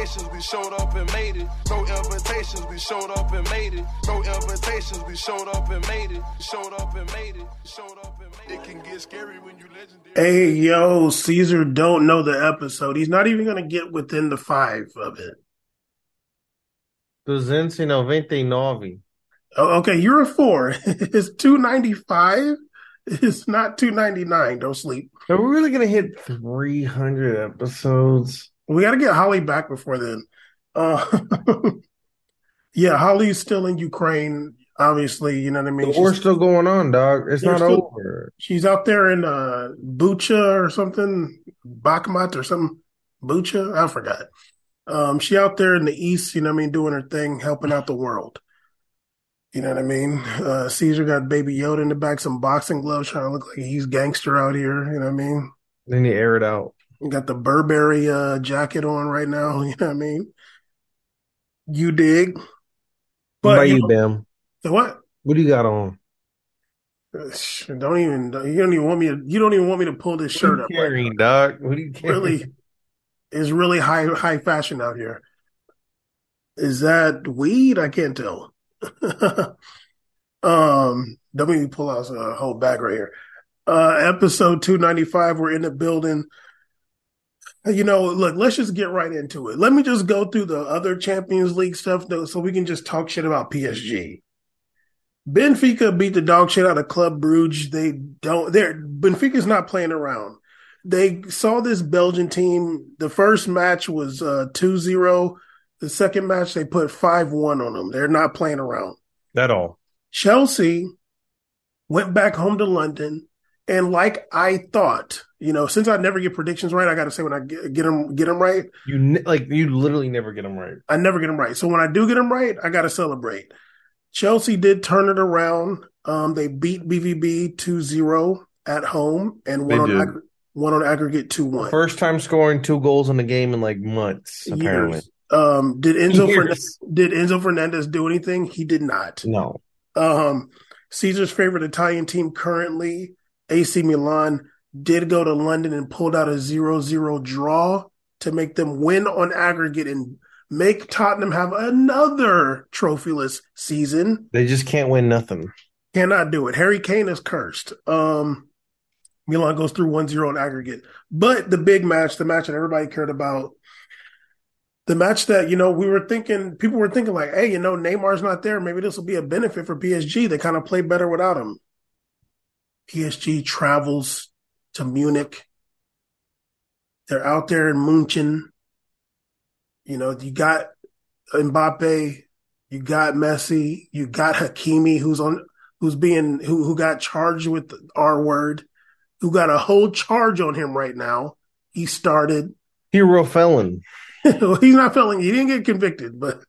invitations, we showed up and made it. No invitations, we showed up and made it. No invitations, we showed up and made it. Showed up and made it. Showed up and made it. It can get scary when you legendary. Hey, yo, Caesar don't know the episode. He's not even going to get within the five of it. 299. Oh, okay, you're a four. it's 295. It's not 299. Don't sleep. Are we really gonna hit 300 episodes? We got to get Holly back before then. Uh, yeah, Holly's still in Ukraine. Obviously, you know what I mean. The war's still going on, dog. It's not still- over. She's out there in uh, Bucha or something, Bakhmut or something. Bucha, I forgot. Um, she out there in the east, you know what I mean, doing her thing, helping out the world. You know what I mean? Uh, Caesar got Baby Yoda in the back, some boxing gloves, trying to look like he's gangster out here. You know what I mean? Then you air it out. Got the Burberry uh, jacket on right now. You know what I mean? You dig? What about you you, Bam? So what? What do you got on? Don't even. You don't even want me to. You don't even want me to pull this shirt What up. are you carrying, dog? What are you carrying? Really, is really high high fashion out here. Is that weed? I can't tell. um, let me pull out a whole bag right here. Uh, episode two ninety five. We're in the building. You know, look, let's just get right into it. Let me just go through the other Champions League stuff though, so we can just talk shit about PSG. Benfica beat the dog shit out of Club Brugge. They don't. They're Benfica's not playing around. They saw this Belgian team. The first match was uh, 2-0. The second match they put five one on them. They're not playing around. That all. Chelsea went back home to London, and like I thought, you know, since I never get predictions right, I got to say when I get, get them get them right, You ne- like you literally never get them right. I never get them right. So when I do get them right, I got to celebrate. Chelsea did turn it around. Um, they beat BVB 2-0 at home and one on ag- one on aggregate 2-1. First time scoring two goals in the game in like months. Apparently, Years. Um, did Enzo. Fernandez, did Enzo Fernandez do anything? He did not. no. Um, Caesar's favorite Italian team currently, AC Milan, did go to London and pulled out a 0-0 draw to make them win on aggregate and make Tottenham have another trophyless season. They just can't win nothing. Cannot do it. Harry Kane is cursed. Um, Milan goes through 1-0 on aggregate. But the big match, the match that everybody cared about, the match that, you know, we were thinking, people were thinking like, hey, you know, Neymar's not there. Maybe this will be a benefit for PSG. They kind of play better without him. PSG travels to Munich. They're out there in Munchen. You know, you got Mbappe, you got Messi, you got Hakimi, who's on, who's being, who, who got charged with the R word, who got a whole charge on him right now. He started. Hero felon. He's not feeling, he didn't get convicted, but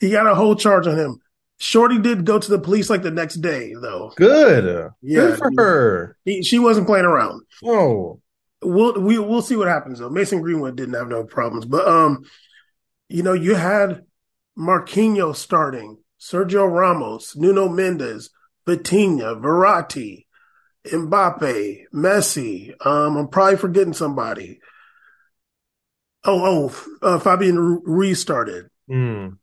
he got a whole charge on him. Shorty did go to the police like the next day, though. Good. Yeah. Good for her. He, she wasn't playing around. Oh, We'll we we'll see what happens though. Mason Greenwood didn't have no problems, but um, you know, you had Marquinhos starting, Sergio Ramos, Nuno Mendes, Vitinha, Verratti, Mbappe, Messi. Um, I'm probably forgetting somebody. Oh, oh, uh, Fabian Ruiz started, Mm.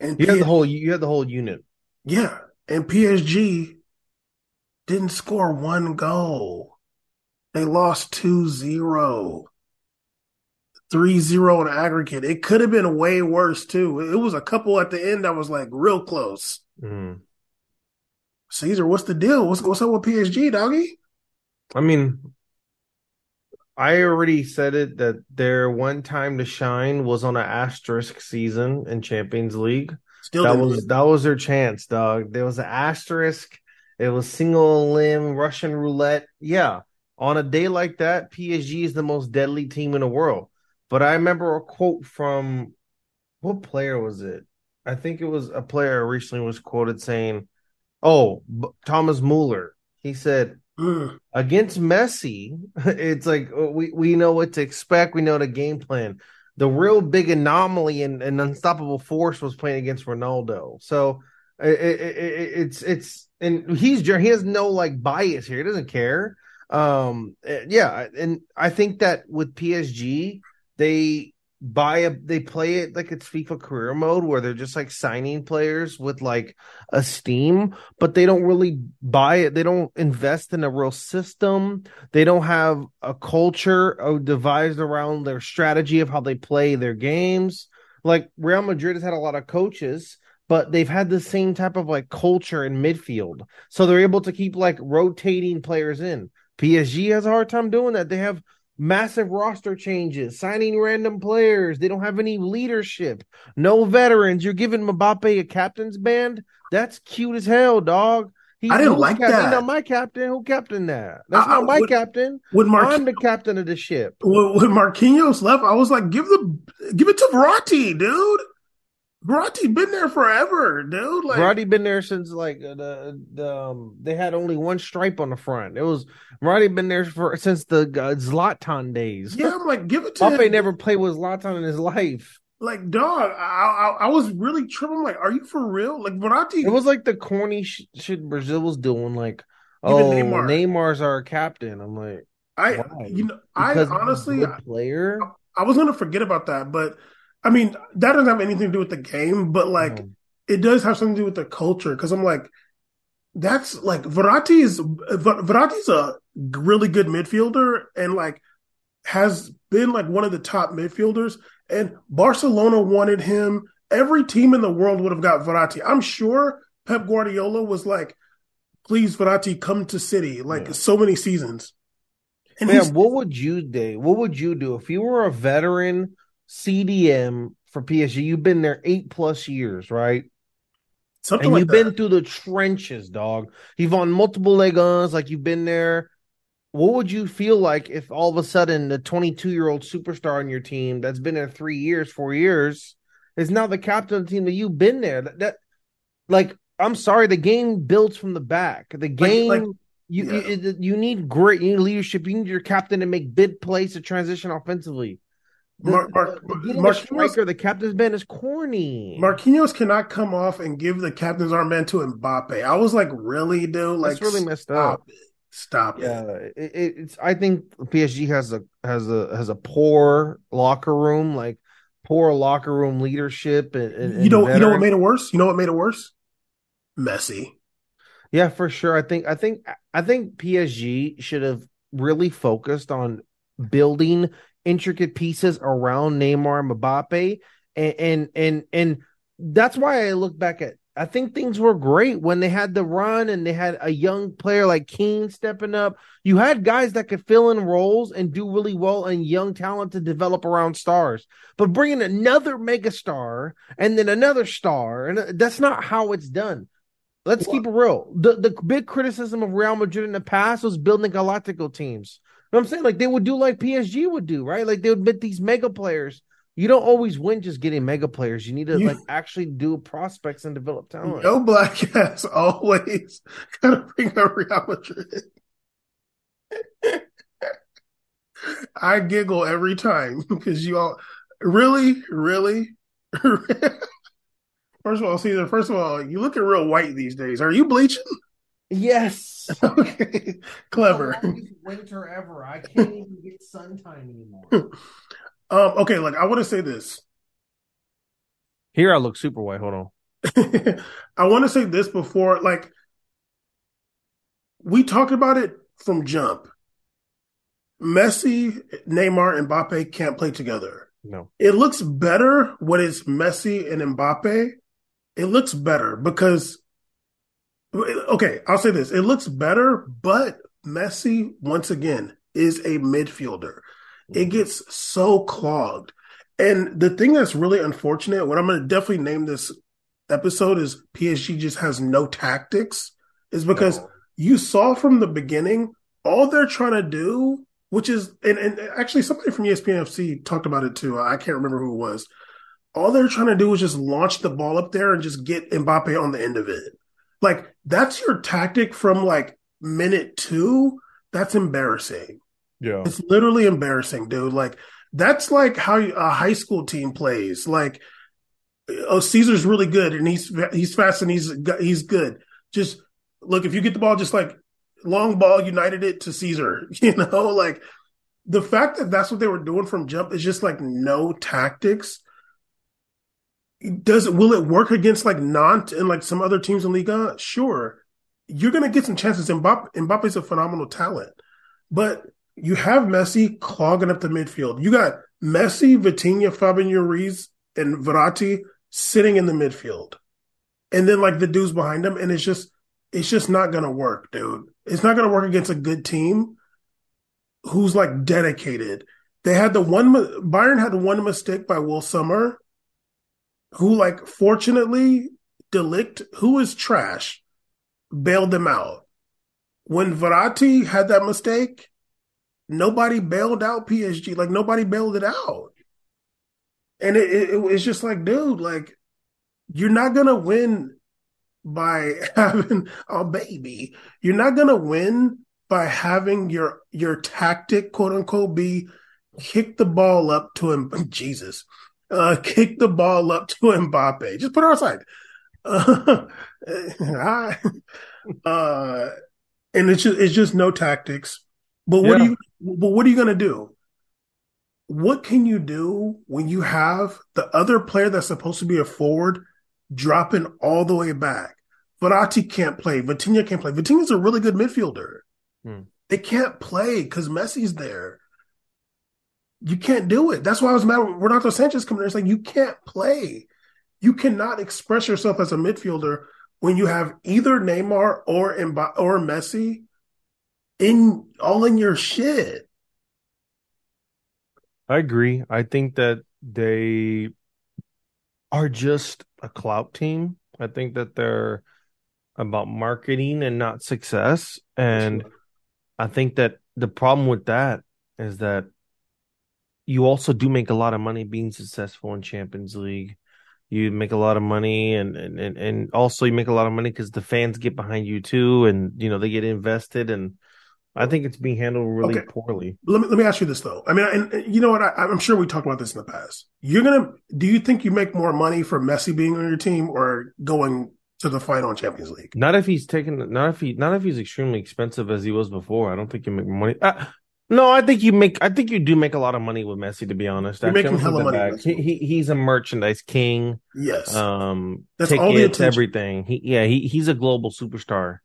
And You had the whole. You had the whole unit. yeah, and PSG didn't score one goal. They lost 2-0. 3-0 in aggregate. It could have been way worse too. It was a couple at the end that was like real close. Mm. Caesar, what's the deal? What's what's up with PSG, doggy? I mean, I already said it that their one time to shine was on an asterisk season in Champions League. Still that was that was their chance, dog. There was an asterisk. It was single limb Russian roulette. Yeah, on a day like that, PSG is the most deadly team in the world. But I remember a quote from what player was it? I think it was a player recently was quoted saying, "Oh, Thomas Mueller." He said, Against Messi, it's like uh, we we know what to expect. We know the game plan. The real big anomaly and, and unstoppable force was playing against Ronaldo. So it, it, it, it's it's and he's he has no like bias here. He doesn't care. Um, eh, yeah, and I think that with PSG, they buy a they play it like it's FIFA career mode where they're just like signing players with like a steam, but they don't really buy it. They don't invest in a real system. They don't have a culture devised around their strategy of how they play their games. Like Real Madrid has had a lot of coaches, but they've had the same type of like culture in midfield. So they're able to keep like rotating players in. PSG has a hard time doing that. They have massive roster changes, signing random players. They don't have any leadership, no veterans. You're giving Mbappe a captain's band. That's cute as hell, dog. He's I didn't like captain. that. Not my captain. Who captain that? That's I, not my captain. With Mar- I'm the captain of the ship. When Marquinhos left, I was like, give the give it to Verratti, dude. Verratti been there forever, dude. Like Verratti been there since like uh, the, the um, they had only one stripe on the front. It was Verratti been there for since the uh, Zlatan days. Yeah, I'm like, give it to Pape never played with Zlatan in his life. Like, dog, I, I, I was really tripping. like, are you for real? Like Verratti. It was like the corny sh- shit Brazil was doing. Like, oh, Neymar. Neymar's our captain. I'm like, I, why? you know, because I honestly, player. I, I was gonna forget about that, but I mean, that doesn't have anything to do with the game, but like mm. it does have something to do with the culture. Because I'm like, that's like Verratti is Verratti's a really good midfielder and like has been like one of the top midfielders. And Barcelona wanted him. Every team in the world would have got Verratti. I'm sure Pep Guardiola was like, "Please, Verratti, come to City." Like yeah. so many seasons. And Man, what would you do? What would you do if you were a veteran? CDM for PSG. You've been there eight plus years, right? Something and like you've that. been through the trenches, dog. You've won multiple Legons, like you've been there. What would you feel like if all of a sudden the 22 year old superstar on your team that's been there three years, four years, is now the captain of the team that you've been there? That, that like, I'm sorry, the game builds from the back. The game. Like, like you, yeah. you you need great you need leadership. You need your captain to make big plays to transition offensively. The, Mar- Mar- Mar- striker, the captain's band is corny. Marquinhos cannot come off and give the captain's armband to Mbappe. I was like, really, dude? Like, That's really messed up. It. Stop yeah, it. it. It's. I think PSG has a has a has a poor locker room, like poor locker room leadership. And, and you know, you know what made it worse? You know what made it worse? Messi. Yeah, for sure. I think I think I think PSG should have really focused on building intricate pieces around Neymar and Mbappe, and and and, and that's why I look back at. I think things were great when they had the run and they had a young player like Kean stepping up. You had guys that could fill in roles and do really well and young talent to develop around stars. But bringing another megastar and then another star, and that's not how it's done. Let's keep it real. The the big criticism of Real Madrid in the past was building Galactico teams know what I'm saying? Like they would do like PSG would do, right? Like they would get these mega players. You don't always win just getting mega players. You need to like actually do prospects and develop talent. No black ass always gotta bring up Real Madrid. I giggle every time because you all really, really. first of all, Caesar. First of all, you looking real white these days. Are you bleaching? Yes. okay. Clever. winter ever. I can't even get sun time anymore. um, okay, like I want to say this. Here I look super white. Hold on. I want to say this before, like we talked about it from jump. Messi, Neymar, and Mbappe can't play together. No. It looks better when it's Messi and Mbappe. It looks better because Okay, I'll say this. It looks better, but Messi, once again, is a midfielder. It mm-hmm. gets so clogged. And the thing that's really unfortunate, what I'm going to definitely name this episode is PSG just has no tactics, is because no. you saw from the beginning, all they're trying to do, which is, and, and actually somebody from ESPN FC talked about it too. I can't remember who it was. All they're trying to do is just launch the ball up there and just get Mbappe on the end of it. Like that's your tactic from like minute two. That's embarrassing. Yeah. It's literally embarrassing, dude. Like that's like how a high school team plays. Like, oh, Caesar's really good and he's he's fast and he's he's good. Just look if you get the ball, just like long ball, united it to Caesar. You know, like the fact that that's what they were doing from jump is just like no tactics. Does it will it work against like Nantes and like some other teams in Liga? Sure, you're gonna get some chances. Mbappe Mbappe's a phenomenal talent, but you have Messi clogging up the midfield. You got Messi, Vitinha, Fabian Ruiz, and Verratti sitting in the midfield, and then like the dudes behind them, and it's just it's just not gonna work, dude. It's not gonna work against a good team who's like dedicated. They had the one Bayern had one mistake by Will Sommer, who like fortunately de Ligt, who is trash, bailed them out. When Verratti had that mistake, nobody bailed out PSG. Like nobody bailed it out. And it, it, was just like, dude, like you're not gonna win by having a baby. You're not gonna win by having your your tactic, quote unquote, be kick the ball up to him. Jesus, uh, kick the ball up to Mbappe. Just put it outside. Uh, uh, and it's just it's just no tactics. But what yeah. do you? But what are you gonna do? What can you do when you have the other player that's supposed to be a forward dropping all the way back? Verratti can't play. Vitinha can't play. Vitinha's a really good midfielder. Hmm. They can't play because Messi's there. You can't do it. That's why I was mad when Renato Sanches coming there. It's like you can't play. You cannot express yourself as a midfielder when you have either Neymar or Mb- or Messi in all in your shit. I agree. I think that they are just a clout team. I think that they're about marketing and not success. And. I think that the problem with that is that you also do make a lot of money being successful in Champions League. You make a lot of money, and and and also you make a lot of money because the fans get behind you too, and you know they get invested. And I think it's being handled really okay. poorly. Let me let me ask you this though. I mean, and, you know what? I, am sure we talked about this in the past. You're gonna. Do you think you make more money for Messi being on your team or going to the final in Champions League. Not if he's taken. Not if he. Not if he's extremely expensive as he was before. I don't think you make money. Uh, no, I think you make. I think you do make a lot of money with Messi. To be honest, You're making hella money. He, he, he's a merchandise king. Yes. Um, That's tickets, all the attention. everything. He, yeah, he, he's a global superstar.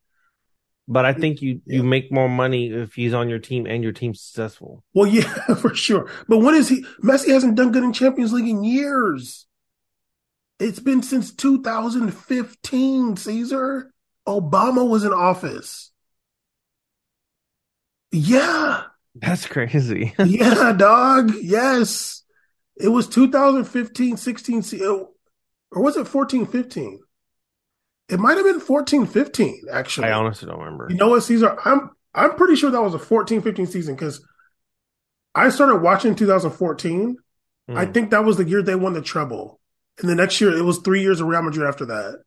But I think you yeah. you make more money if he's on your team and your team's successful. Well, yeah, for sure. But when is he? Messi hasn't done good in Champions League in years. It's been since 2015, Caesar. Obama was in office. Yeah. That's crazy. yeah, dog. Yes. It was 2015, 16, or was it 14, 15? It might have been 14, 15, actually. I honestly don't remember. You know what, Caesar? I'm I'm pretty sure that was a 14, 15 season because I started watching 2014. Mm. I think that was the year they won the treble. And the next year, it was three years of Real Madrid after that.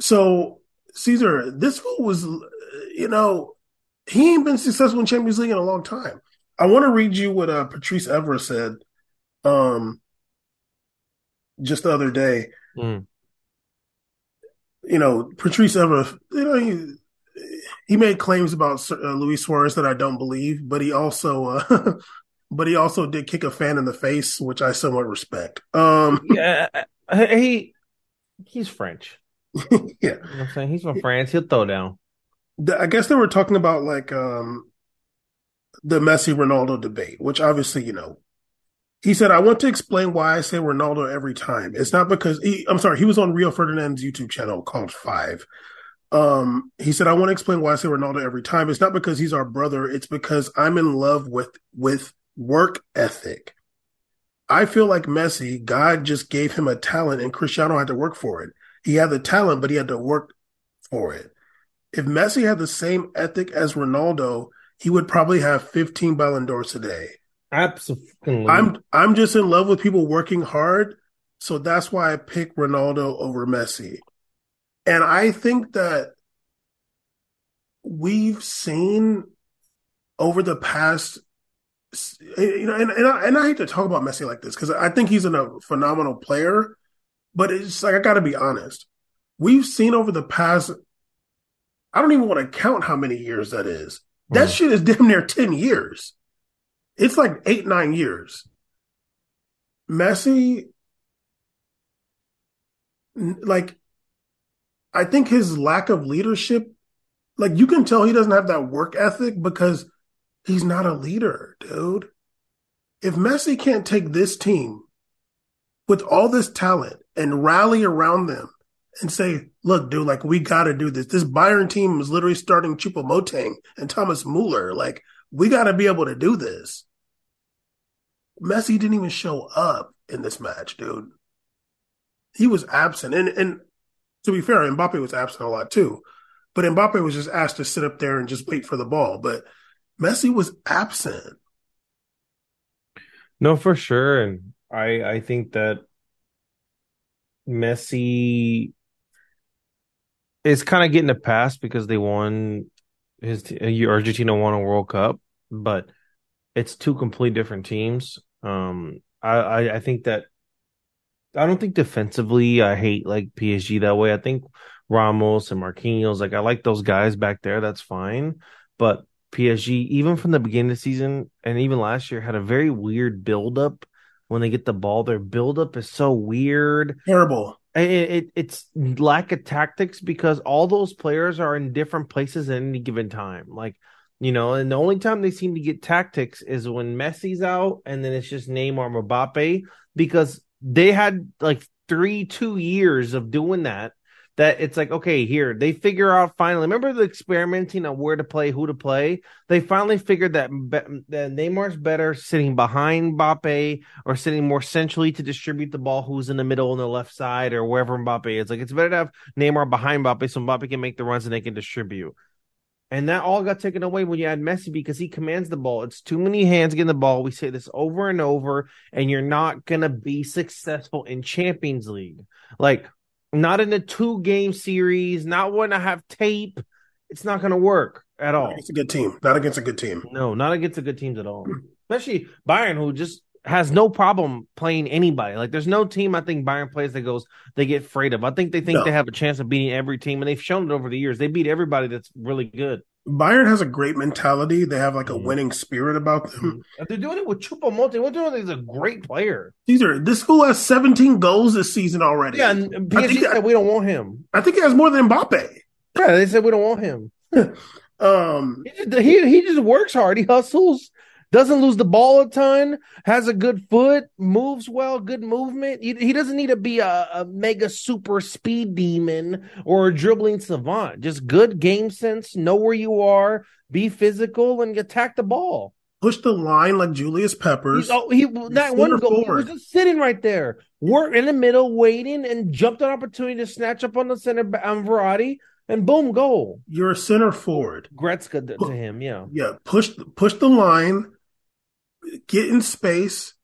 So, Caesar, this fool was, you know, he ain't been successful in Champions League in a long time. I want to read you what uh, Patrice Evra said um, just the other day. Mm. You know, Patrice Evra, you know, he, he made claims about uh, Luis Suarez that I don't believe, but he also uh, but he also did kick a fan in the face, which I somewhat respect. Um, yeah, he he's French. yeah, you know I'm saying he's from France. He'll throw down. I guess they were talking about like um, the Messi Ronaldo debate, which obviously you know. He said, "I want to explain why I say Ronaldo every time. It's not because he, I'm sorry. He was on Rio Ferdinand's YouTube channel called Five. Um, he said, I want to explain why I say Ronaldo every time. It's not because he's our brother. It's because I'm in love with with work ethic. I feel like Messi, God just gave him a talent and Cristiano had to work for it. He had the talent, but he had to work for it. If Messi had the same ethic as Ronaldo, he would probably have 15 Ballon d'Ors today. Absolutely. I'm I'm just in love with people working hard, so that's why I pick Ronaldo over Messi. And I think that we've seen over the past you know, and and I, and I hate to talk about Messi like this because I think he's a phenomenal player, but it's like I got to be honest. We've seen over the past, I don't even want to count how many years that is. That mm. shit is damn near ten years. it's like eight, nine years. Messi, like, I think his lack of leadership, like, you can tell he doesn't have that work ethic because he's not a leader, dude. If Messi can't take this team with all this talent and rally around them and say, look, dude, like we got to do this. This Bayern team is literally starting Choupo-Moting and Thomas Muller. Like we got to be able to do this. Messi didn't even show up in this match, dude. He was absent. And and to be fair, Mbappe was absent a lot too. But Mbappe was just asked to sit up there and just wait for the ball. But Messi was absent. No, for sure. And I I think that Messi is kind of getting a pass because they won his Argentina won a World Cup, but it's two completely different teams. Um, I, I, I think that I don't think defensively I hate like PSG that way. I think Ramos and Marquinhos, like I like those guys back there. That's fine, but PSG, even from the beginning of the season and even last year, had a very weird build up when they get the ball. Their buildup is so weird. Terrible. It, it, it's lack of tactics because all those players are in different places at any given time. Like, you know, and the only time they seem to get tactics is when Messi's out and then it's just Neymar Mbappe because they had like three, two years of doing that that it's like, okay, here they figure out finally. Remember the experimenting on where to play, who to play. They finally figured that, that Neymar's better sitting behind Mbappe or sitting more centrally to distribute the ball. Who's in the middle on the left side or wherever Mbappe is. Like it's better to have Neymar behind Mbappe so Mbappe can make the runs and they can distribute. And that all got taken away when you add Messi because he commands the ball. It's too many hands getting the ball. We say this over and over, and you're not gonna be successful in Champions League. Like not in a two game series, not when I have tape. It's not going to work at all. It's a good team. Not against a good team. No, not against a good teams at all. Especially Bayern, who just has no problem playing anybody. Like there's no team I think Bayern plays that goes they get afraid of. I think they think no. they have a chance of beating every team, and they've shown it over the years. They beat everybody that's really good. Bayern has a great mentality. They have like a mm-hmm. winning spirit about them. Mm-hmm. They're doing it with Choupo-Moting. What doing? He's a great player. These are this school has 17 goals this season already. Yeah, and PSG said that, we don't want him. I think he has more than Mbappe. Yeah, they said we don't want him. um, he, just, he he just works hard. He hustles doesn't lose the ball a ton, has a good foot, moves well, good movement. He, he doesn't need to be a, a, mega super speed demon or a dribbling savant. Just good game sense, know where you are, be physical, and attack the ball. Push the line like Julius Peppers. He's, oh, he that one goal, he was just sitting right there, work in the middle, waiting, and jumped an opportunity to snatch up on the center on Verratti and boom, goal. You're a center forward. Gretzky to, to him, yeah, yeah. Push push the line, get in space,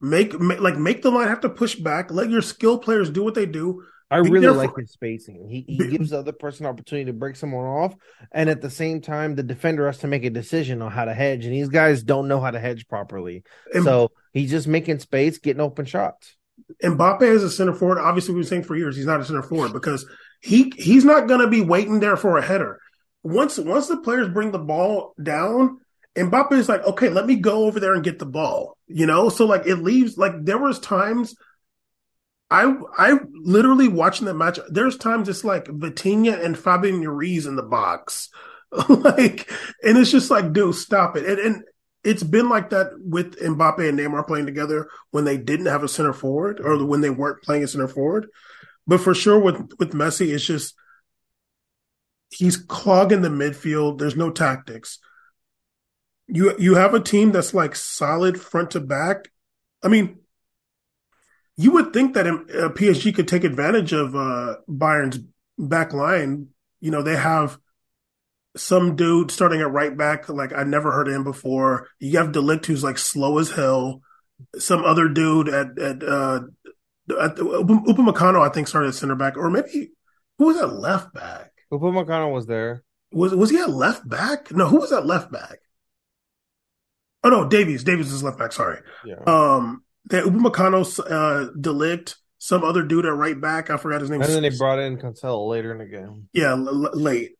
make, make like make the line have to push back. Let your skill players do what they do. I really like his spacing. He, he gives the other person opportunity to break someone off, and at the same time, the defender has to make a decision on how to hedge. And these guys don't know how to hedge properly, and, so he's just making space, getting open shots. Mbappe is a center forward. Obviously, we've been saying for years he's not a center forward because he he's not going to be waiting there for a header. Once once the players bring the ball down, Mbappe is like, okay, let me go over there and get the ball. You know, so like it leaves like there was times I I literally watching the match. There's times it's like Vitinha and Fabian Ruiz in the box, like, and it's just like, dude, stop it. And, and it's been like that with Mbappe and Neymar playing together when they didn't have a center forward or when they weren't playing a center forward. But for sure with with Messi, it's just he's clogging the midfield. There's no tactics you you have a team that's like solid front to back. I mean, you would think that uh, PSG could take advantage of uh, Bayern's back line. You know, they have some dude starting at right back, like I never heard of him before. You have de Ligt who's like slow as hell. Some other dude at at uh at Upamecano, I think started at center back, or maybe who was at left back? Upamecano was there. Was was he at left back? No, who was at left back? Oh no, Davies. Davies is left back. Sorry. Yeah. Um, that Upamecano, uh, de Ligt, some other dude at right back. I forgot his name. And then they brought in Cancelo later in the game. Yeah, l- late.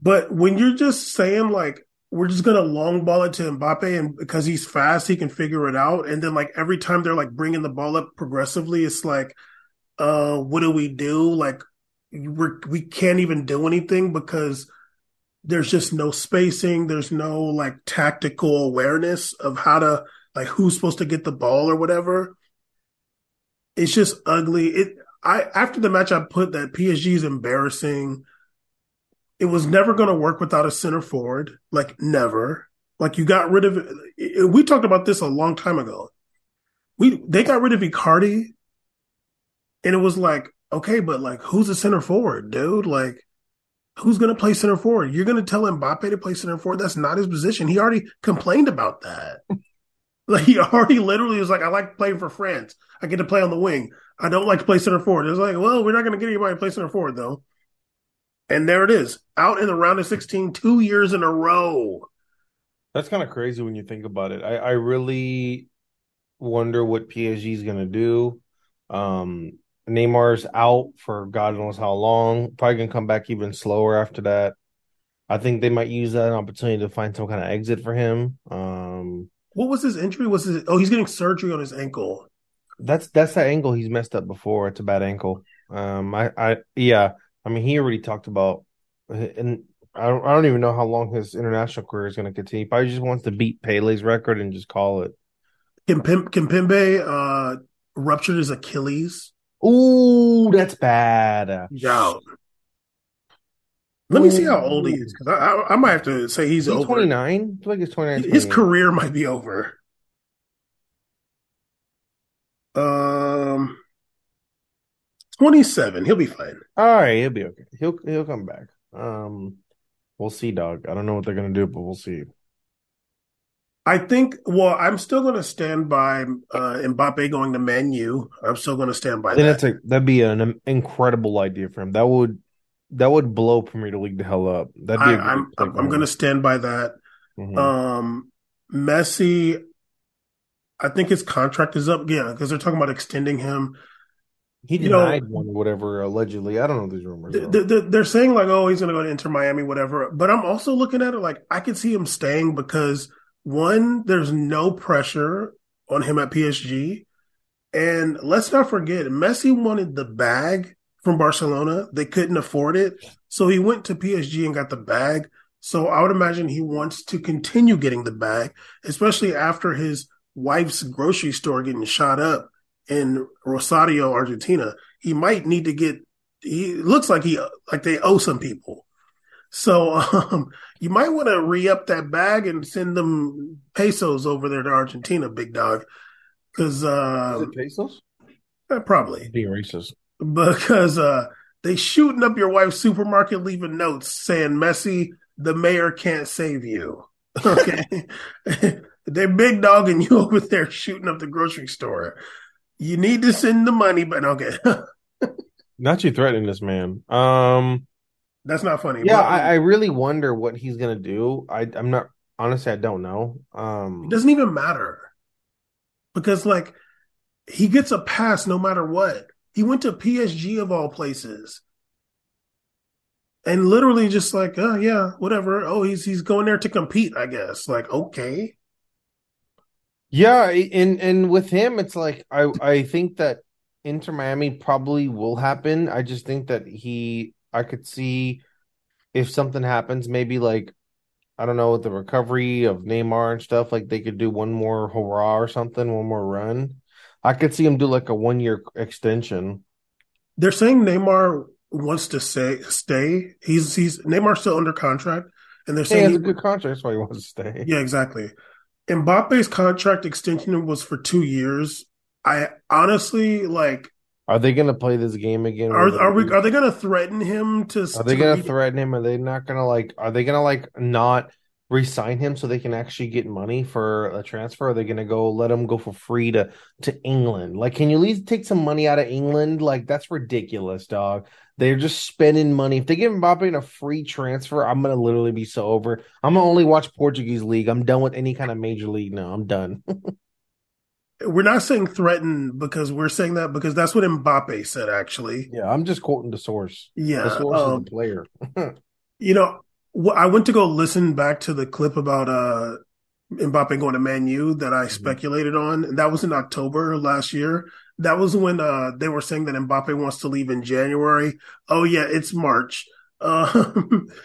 But when you're just saying like we're just gonna long ball it to Mbappe, and because he's fast, he can figure it out. And then like every time they're like bringing the ball up progressively, it's like, uh, what do we do? Like we're we can't even do anything because there's just no spacing. There's no like tactical awareness of how to like who's supposed to get the ball or whatever. It's just ugly. It I after the match I put that PSG is embarrassing it was never going to work without a center forward, like never. Like you got rid of it. We talked about this a long time ago. We they got rid of Icardi, and it was like, okay, but like who's the center forward, dude? Like who's going to play center forward? You're going to tell Mbappe to play center forward? That's not his position. He already complained about that. like he already literally was like, I like playing for France. I get to play on the wing. I don't like to play center forward. It's like, well, we're not going to get anybody to play center forward though. And there it is, out in the round of 16, two years in a row. That's kind of crazy when you think about it. I, I really wonder what PSG is going to do. Um, Neymar's out for God knows how long. Probably going to come back even slower after that. I think they might use that opportunity to find some kind of exit for him. Um, what was his injury? Was his, oh, he's getting surgery on his ankle. That's that's that ankle he's messed up before. It's a bad ankle. Um, I, I yeah, I mean, he already talked about, and I don't, I don't even know how long his international career is going to continue. He probably just wants to beat Pele's record and just call it. Can Kimpembe uh, ruptured his Achilles. Ooh, that's bad. Yeah. Let Ooh. me see how old he is because I, I, I, might have to say he's, he's over. 29. I feel like he's 29. His career might be over. Um, 27. He'll be fine. All right, he'll be okay. He'll he'll come back. Um, we'll see, dog. I don't know what they're gonna do, but we'll see. I think. Well, I'm still going to stand by uh, Mbappe going to Man U. I'm still going to stand by that. That's a, that'd be an incredible idea for him. That would that would blow Premier League the hell up. That'd be. I, am I'm, I'm going to stand by that. Mm-hmm. Um, Messi. I think his contract is up. Yeah, because they're talking about extending him. He denied you know, one or whatever allegedly. I don't know these rumors. The, the, they're saying like, oh, he's going to go to Inter Miami, whatever. But I'm also looking at it like I could see him staying because one, there's no pressure on him at PSG, and let's not forget, Messi wanted the bag from Barcelona. They couldn't afford it, so he went to PSG and got the bag. So I would imagine he wants to continue getting the bag, especially after his wife's grocery store getting shot up in Rosario, Argentina, he might need to get. He looks like he like they owe some people, so um, you might want to re up that bag and send them pesos over there to Argentina, big dog. Because uh, pesos? Uh, probably be racist because uh, they shooting up your wife's supermarket, leaving notes saying Messi, the mayor can't save you. Okay, they're big dogging you over there shooting up the grocery store you need to send the money, but okay. not you threatening this man. Um, that's not funny. Yeah, I, I, really wonder what he's gonna do. I, I'm not honestly. I don't know. Um, it doesn't even matter because like he gets a pass no matter what. He went to PSG of all places. And literally just like, oh yeah, whatever. Oh, he's he's going there to compete, I guess. Like, okay. Yeah, and and with him, it's like I I think that Inter Miami probably will happen. I just think that he I could see if something happens, maybe like I don't know with the recovery of Neymar and stuff, like they could do one more hurrah or something, one more run. I could see him do like a one year extension. They're saying Neymar wants to say stay. He's he's Neymar's still under contract, and they're saying he has a good contract. That's why he wants to stay. Yeah, exactly. Mbappe's contract extension was for two years. I honestly like. Are they going to play this game again? Are are we? Are they going to threaten him to? Are they going to threaten him? Are they not going to like? Are they going to like not resign him so they can actually get money for a transfer? Are they going to go let him go for free to to England? Like, can you at least take some money out of England? Like, that's ridiculous, dog. They're just spending money. If they give Mbappe a free transfer, I'm gonna literally be so over. I'm gonna only watch Portuguese league. I'm done with any kind of major league now. I'm done. we're not saying threaten because we're saying that because that's what Mbappe said. Actually, yeah, I'm just quoting the source. Yeah, the source um, is the player. you know, I went to go listen back to the clip about uh Mbappe going to Man U that I speculated on. And that was in October last year. That was when uh they were saying that Mbappe wants to leave in January. Oh yeah, it's March. Uh,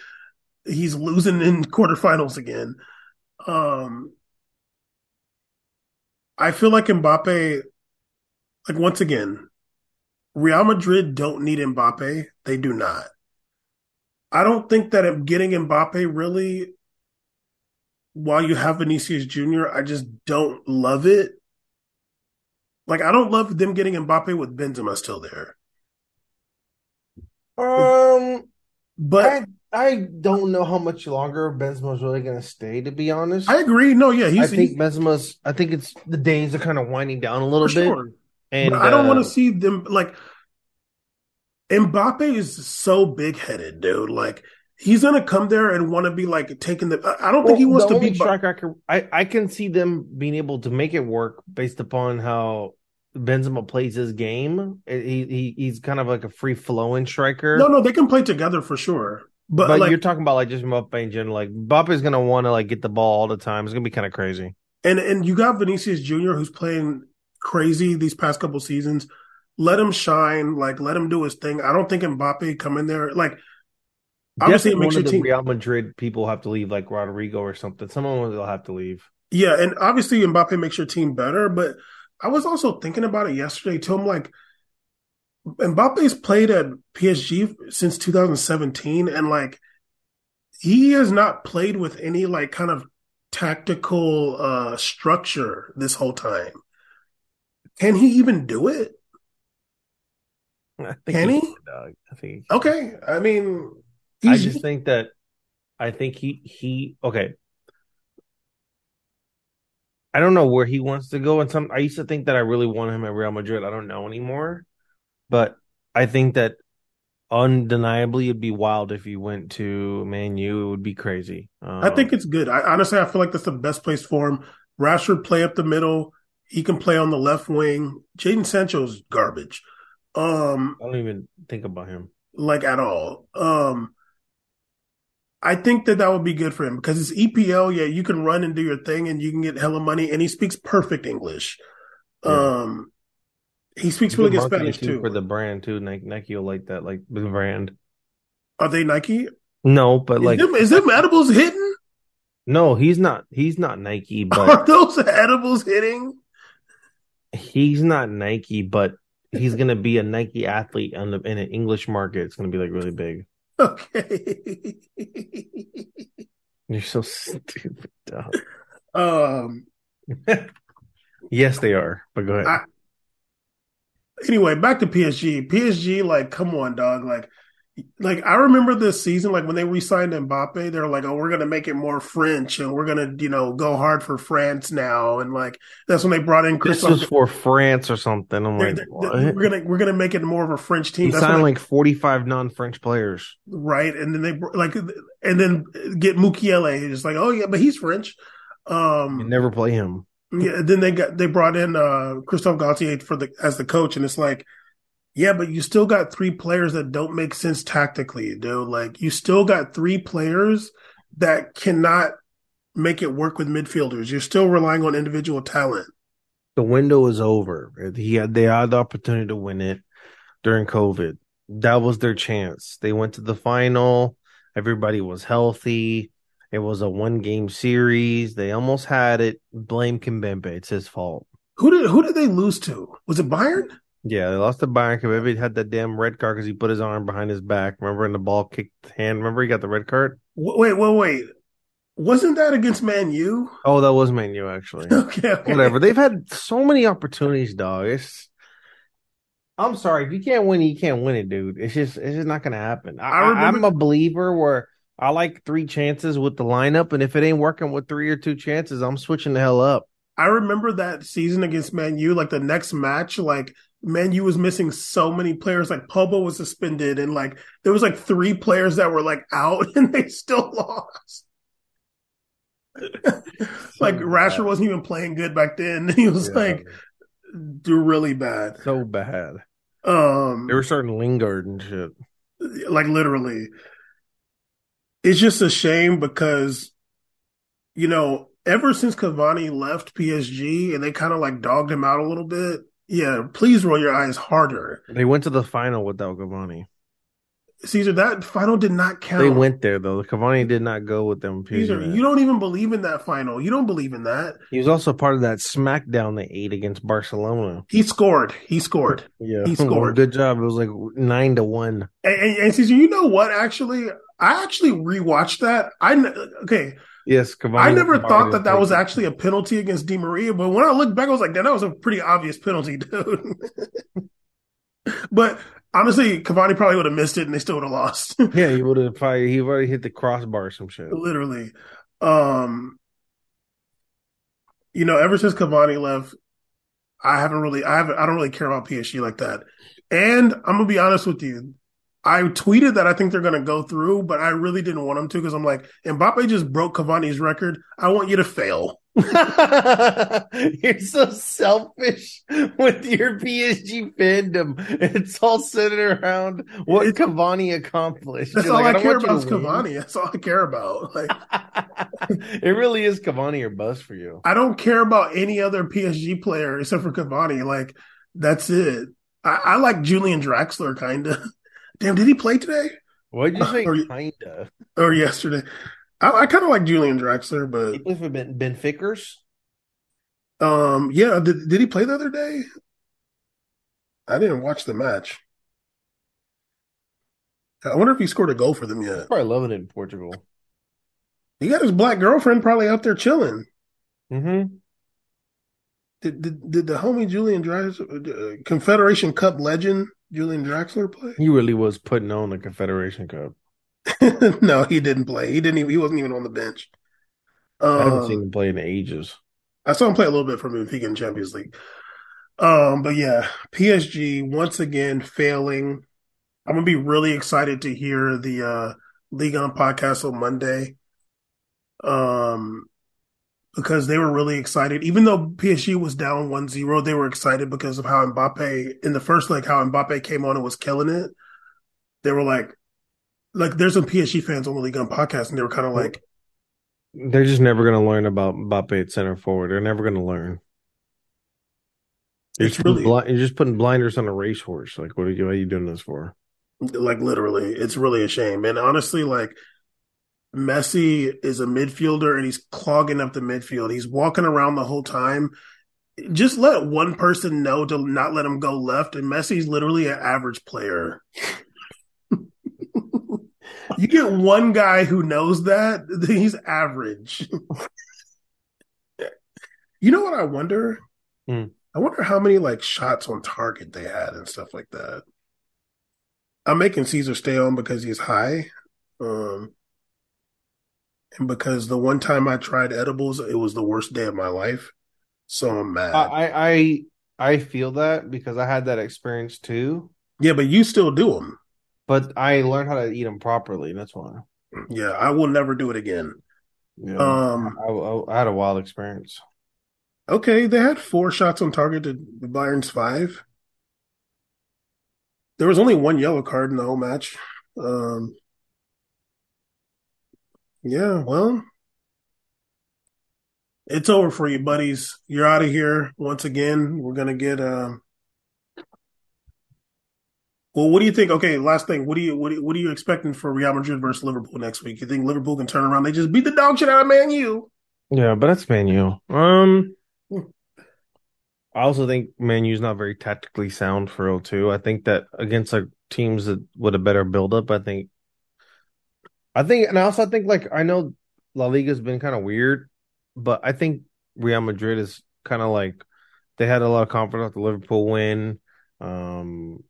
he's losing in quarterfinals again. Um I feel like Mbappe like once again, Real Madrid don't need Mbappe. They do not. I don't think that getting Mbappe really, while you have Vinicius Jr., I just don't love it. Like I don't love them getting Mbappe with Benzema still there. Um, But I I don't know how much longer Benzema's really going to stay. To be honest, I agree. No, yeah, I think he's Benzema's. I think it's the days are kind of winding down a little bit, sure. and but I don't uh, want to see them like Mbappe is so big headed, dude. Like he's gonna come there and want to be like taking the. I don't think he wants to be. striker. I, can, I I can see them being able to make it work based upon how Benzema plays his game. He, he he's kind of like a free flowing striker. no, no, they can play together for sure. But, but like, you're talking about like just Mbappe in general. Like Mbappe's gonna want to like get the ball all the time. It's gonna be kind of crazy. and and you got Vinicius Junior who's playing crazy these past couple seasons. Let him shine. Like let him do his thing. I don't think Mbappe come in there like. Obviously, it makes one your team. Real Madrid people have to leave, like Rodrygo or something. Someone will have to leave. Yeah, and obviously Mbappe makes your team better, but I was also thinking about it yesterday too. I'm like, Mbappe's played at PSG since 2017, and like he has not played with any like kind of tactical uh structure this whole time. Can he even do it? I think Can he? can. I think. he. Okay, I mean, I just think that I think he he okay. I don't know where he wants to go. And some I used to think that I really wanted him at Real Madrid. I don't know anymore. But I think that undeniably it'd be wild if he went to Man U. It would be crazy. Um, I think it's good. I honestly I feel like that's the best place for him. Rashford play up the middle. He can play on the left wing. Jadon Sancho's garbage. Um, I don't even think about him. like at all. Um, I think that that would be good for him because it's EPL. Yeah, you can run and do your thing, and you can get hella money. And he speaks perfect English. Yeah. Um, he speaks really good Spanish too for the brand too. Nike, Nike will like that, like the brand. Are they Nike? No, but Is like them, is them edibles hitting? no, he's not. He's not Nike, but Are those edibles hitting? he's not Nike, but he's gonna be a Nike athlete on the, in an English market. It's gonna be like really big. Okay. You're so stupid. dog. um. yes, they are. But go ahead. I- anyway, back to PSG. PSG, like, come on, dog. Like, like I remember this season, like when they re-signed Mbappe, they're like, "Oh, we're gonna make it more French, and we're gonna, you know, go hard for France now." And like that's when they brought in this Christophe. was for France or something. I'm They're- like, they're- what? we're gonna we're gonna make it more of a French team. He That's signed like 45 non-French players. right, and then they like, and then get Mukiele. It's like, oh yeah, but he's French. Um, You never play him. Yeah, then they got they brought in uh Christophe Galtier for the as the coach, and it's like, yeah, but you still got three players that don't make sense tactically, dude. Like you still got three players that cannot make it work with midfielders. You're still relying on individual talent. The window is over. He had they had the opportunity to win it during COVID. That was their chance. They went to the final. Everybody was healthy. It was a one game series. They almost had it. Blame Kimpembe. It's his fault. Who did who did they lose to? Was it Bayern? Yeah, they lost to Bayern. Kimpembe had that damn red card because he put his arm behind his back. Remember, and the ball kicked hand. Remember, he got the red card. Wait, wait, wait. Wasn't that against Man U? Oh, that was Man U actually. Okay, okay. Whatever. They've had so many opportunities, dog. It's. I'm sorry if you can't win it, you can't win it, dude. It's just it's just not gonna happen. I, I remember- I'm a believer where I like three chances with the lineup, and if it ain't working with three or two chances, I'm switching the hell up. I remember that season against Man U, like the next match, like Man U was missing so many players. Like Pogba was suspended, and like there was like three players that were like out, and they still lost. like Rasher wasn't even playing good back then. He was Yeah. like do really bad. so bad. Um, They were starting Lingard and shit. like literally. It's just a shame because, you know, ever since Cavani left PSG and they kind of like dogged him out a little bit. Yeah, please roll your eyes harder. They went to the final without Cavani. Caesar, that final did not count. They went there though. Cavani did not go with them. Caesar, you don't even believe in that final. You don't believe in that. He was also part of that smackdown they ate against Barcelona. He scored. He scored. Yeah, He scored. Good job. It was like nine to one. And, and, and Caesar, you know what? Actually, I actually rewatched that. I okay. Yes, Cavani. I never was thought that that was actually a penalty against Di Maria, but when I looked back, I was like, damn, that was a pretty obvious penalty, dude. but honestly, Cavani probably would have missed it, and they still would have lost. Yeah, he would have probably he already hit the crossbar or some shit. literally. Um, you know, ever since Cavani left, I haven't really, I haven't, I don't really care about PSG like that. And I'm gonna be honest with you. I tweeted that I think they're gonna go through, but I really didn't want them to because I'm like, Mbappe just broke Cavani's record. I want you to fail. You're so selfish with your PSG fandom. It's all centered around what It's- Cavani accomplished. That's You're all like, I, don't care about is. Cavani. That's all I care about. Like, it really is Cavani or bust for you. I don't care about any other PSG player except for Cavani. Like, that's it. I, I like Julian Draxler, kind of. Damn, did he play today What'd you say? Or Kinda. or yesterday? I, I kind of like Julian Draxler, He but played for Ben, ben Fickers. um, yeah. Did, did he play the other day? I didn't watch the match. I wonder if he scored a goal for them yet. Probably loving it in Portugal. He got his black girlfriend probably out there chilling. Mm-hmm. Did did, did the homie Julian Draxler, uh, Confederation Cup legend Julian Draxler play? He really was putting on the Confederation Cup. no, he didn't play. He didn't even. He wasn't even on the bench. I haven't Um, seen him play in ages. I saw him play a little bit for Benfica in Champions League. Um, but yeah, PSG once again failing. I'm gonna be really excited to hear the uh Ligue 1 podcast on Monday. Um because they were really excited. Even though PSG was down 1-0, they were excited because of how Mbappe in the first leg, how Mbappe came on and was killing it. They were like like there's some PSG fans on the Ligue 1 podcast and they were kind of like They're just never going to learn about Mbappe at center forward. They're never going to learn. You're It's just, really- you're just putting blinders on a racehorse. Like, what are you, what are you doing this for? Like literally, it's really a shame. And honestly, like Messi is a midfielder and he's clogging up the midfield. He's walking around the whole time. Just let one person know to not let him go left. And Messi's literally an average player. you get one guy who knows that, he's average. you know what I wonder? Hmm. I wonder how many like shots on target they had and stuff like that. I'm making Caesar stay on because he's high. Um, and because the one time I tried edibles, it was the worst day of my life. So I'm mad. I, I, I feel that because I had that experience too, yeah, but you still do them. but I learned how to eat them properly. That's why. Yeah, I will never do it again. Yeah. Um, I, I, I had a wild experience. okay, they had four shots on target to the Bayern's five. There was only one yellow card in the whole match. Um, yeah, well, it's over for you, buddies. You're out of here once again. We're gonna get. Um, well, what do you think? Okay, last thing. What do you what do what are you expecting for Real Madrid versus Liverpool next week? You think Liverpool can turn around? They just beat the dog shit out of Man U. Yeah, but that's Man U. Um, I also think Man U's not very tactically sound for real too. I think that against like teams that with a better build up, I think, I think, and I also think like I know La Liga's been kind of weird, but I think Real Madrid is kind of like they had a lot of confidence with the Liverpool win. Um,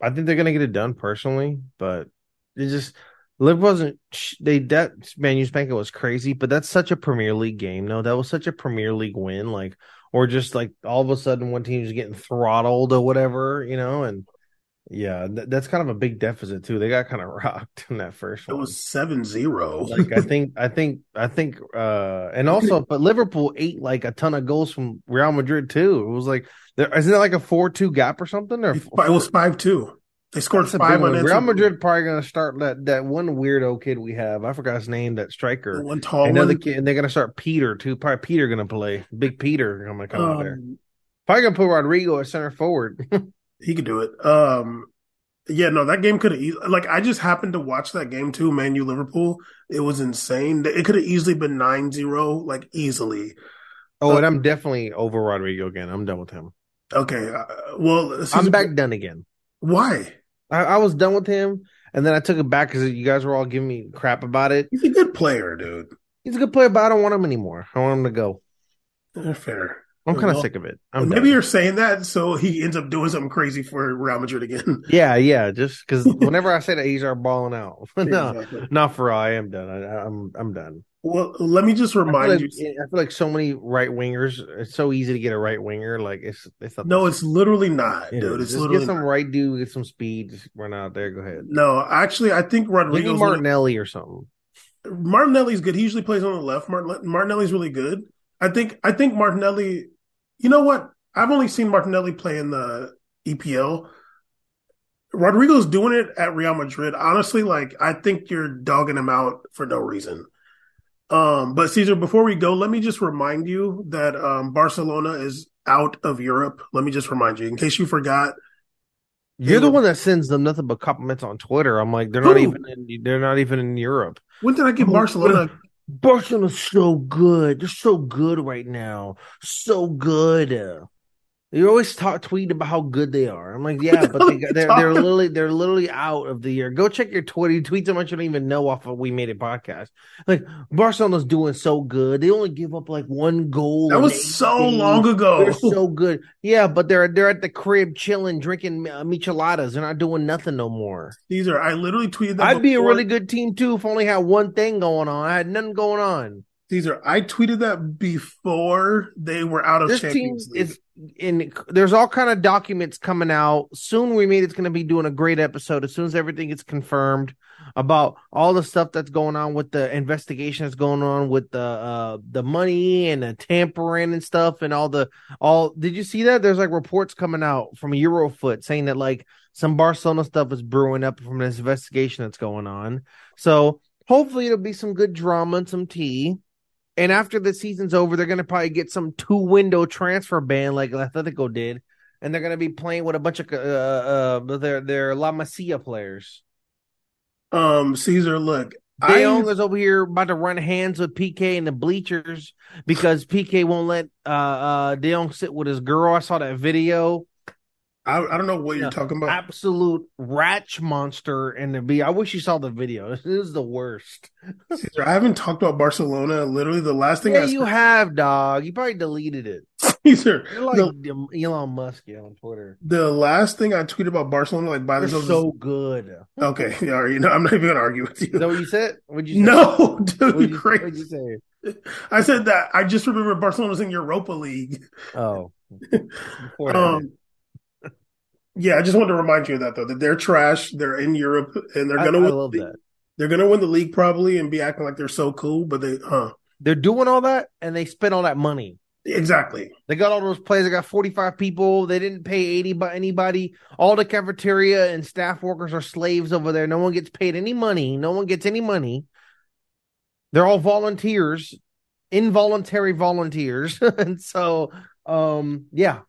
I think they're gonna get it done personally, but it just Liverpool wasn't they that Man U's banquet was crazy, but that's such a Premier League game. No, that was such a Premier League win, like or just like all of a sudden one team's getting throttled or whatever, you know, and yeah, th- that's kind of a big deficit too. They got kind of rocked in that first It one. It was 7-0. like I think I think I think uh and also but Liverpool ate like a ton of goals from Real Madrid too. It was like there isn't it like a four two gap or something or it was 5-2. They scored That's five on Real Madrid probably gonna start that that one weirdo kid we have. I forgot his name. That striker. One tall Another one. kid, and they're gonna start Peter too. Probably Peter gonna play. Big Peter gonna come out there. Um, Probably gonna put Rodrygo at center forward. he could do it. Um, yeah, no, that game could have e- like I just happened to watch that game too. Man, U Liverpool. It was insane. It could have easily been 9-0, like easily. oh, and I'm definitely over Rodrygo again. I'm done with him. Okay, uh, well, I'm season- back done again. Why? I, I was done with him, and then I took it back because you guys were all giving me crap about it. He's a good player, dude. He's a good player, but I don't want him anymore. I want him to go. Eh, Fair. I'm kind of sick of it. I'm Maybe done. you're saying that so he ends up doing something crazy for Real Madrid again. Yeah, yeah. Just because whenever I say that, he's our balling out. no, Exactly. not for. I am done. I, I'm I'm done. Well, let me just I remind like, you. I feel like so many right wingers. It's so easy to get a right winger. Like it's it's not No, it's literally not, dude. is. It's Just literally get some not. right dude, get some speed, just run out there. Go ahead. No, actually, I think Rodrygo's Martinelli or something. Martinelli's good. He usually plays on the left. Martin, Martinelli's really good. I think. I think Martinelli. You know what? I've only seen Martinelli play in the EPL. Rodrygo's doing it at Real Madrid. Honestly, like I think you're dogging him out for no reason. Um, but Caesar, before we go, let me just remind you that um, Barcelona is out of Europe. Let me just remind you, in case you forgot. You're the one that sends them nothing but compliments on Twitter. I'm like, they're not even in, they're not even in Europe. When did I give Barcelona? Barcelona's so good. They're so good right now. So good. You always talk tweet about how good they are. I'm like, yeah, but they, got- they're they're literally they're literally out of the year. Go check your Twitter. You tweet so much you don't even know off of We Made It podcast. Like Barcelona's doing so good. They only give up like one goal. That was so games. long ago. They're so good. Yeah, but they're they're at the crib chilling, drinking uh, micheladas. They're not doing nothing no more. These are I literally tweeted. I'd be a really good team too if I only had one thing going on. I had nothing going on. Caesar, I tweeted that before they were out of this team League. is in there's all kind of documents coming out. Soon we made it's going to be doing a great episode. As soon as everything gets confirmed about all the stuff that's going on with the investigation that's going on with the uh the money and the tampering and stuff and all the all did you see that? There's like reports coming out from eurofoot saying that like some barcelona stuff is brewing up from this investigation that's going on. So hopefully it'll be some good drama and some tea and after the season's over, they're gonna probably get some two window transfer ban like Atletico did, and they're gonna be playing with a bunch of uh uh their their La Masia players. um, Caesar, look, Jong is over here about to run hands with PK in the bleachers because PK won't let uh uh De sit with his girl. I saw that video. I, I don't know what you're talking about. Absolute ratch monster and the B. I wish you saw the video. This is the worst. Caesar, I haven't talked about Barcelona. Literally, the last thing Yeah, I you have, dog. You probably deleted it. Caesar, You're like the, Elon Musk yeah, on Twitter. the last thing I tweeted about Barcelona, like by They're themselves, so good. okay. Yeah, right, you know, I'm not even gonna argue with Is that what you said? What'd you say? No, dude, What'd you you, crazy. what'd you say? I said that. I just remember Barcelona's in Europa League. Oh. Um, yeah, I just wanted to remind you of that though. That they're trash. They're in Europe, and they're gonna I win. love the- that. They're gonna win the league probably and be acting like they're so cool, but they, huh? They're doing all that and they spent all that money. Exactly. They got all those players. They got 45 people. They didn't pay 80 by anybody. All the cafeteria and staff workers are slaves over there. No one gets paid any money. No one gets any money. They're all volunteers, involuntary volunteers. and so, um, yeah,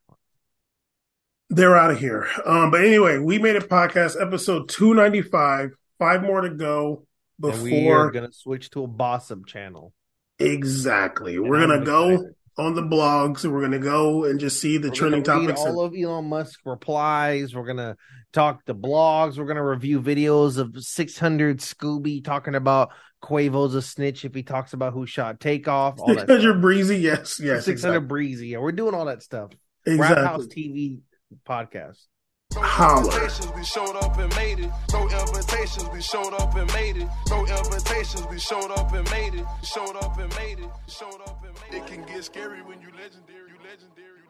They're out of here. Um, but anyway, we made a podcast episode 295. Five more to go and we are going to switch to a Bossum channel. exactly. And We're gonna go excited. on the blogs we're gonna go and just see the We're trending topics. all of Elon Musk replies. We're gonna talk to blogs. We're gonna review videos of 600 Scooby talking about Quavo's a snitch if he talks about who shot Takeoff. All that 600 stuff. breezy, yes, yes, 600 exactly. breezy. Yeah, we're doing all that stuff. Exactly. TV podcast. No invitations, we showed up and made it. No invitations, we showed up and made it. No invitations, we showed up and made it. Showed up and made it. Showed up and made it. It can get scary when you legendary. You legendary.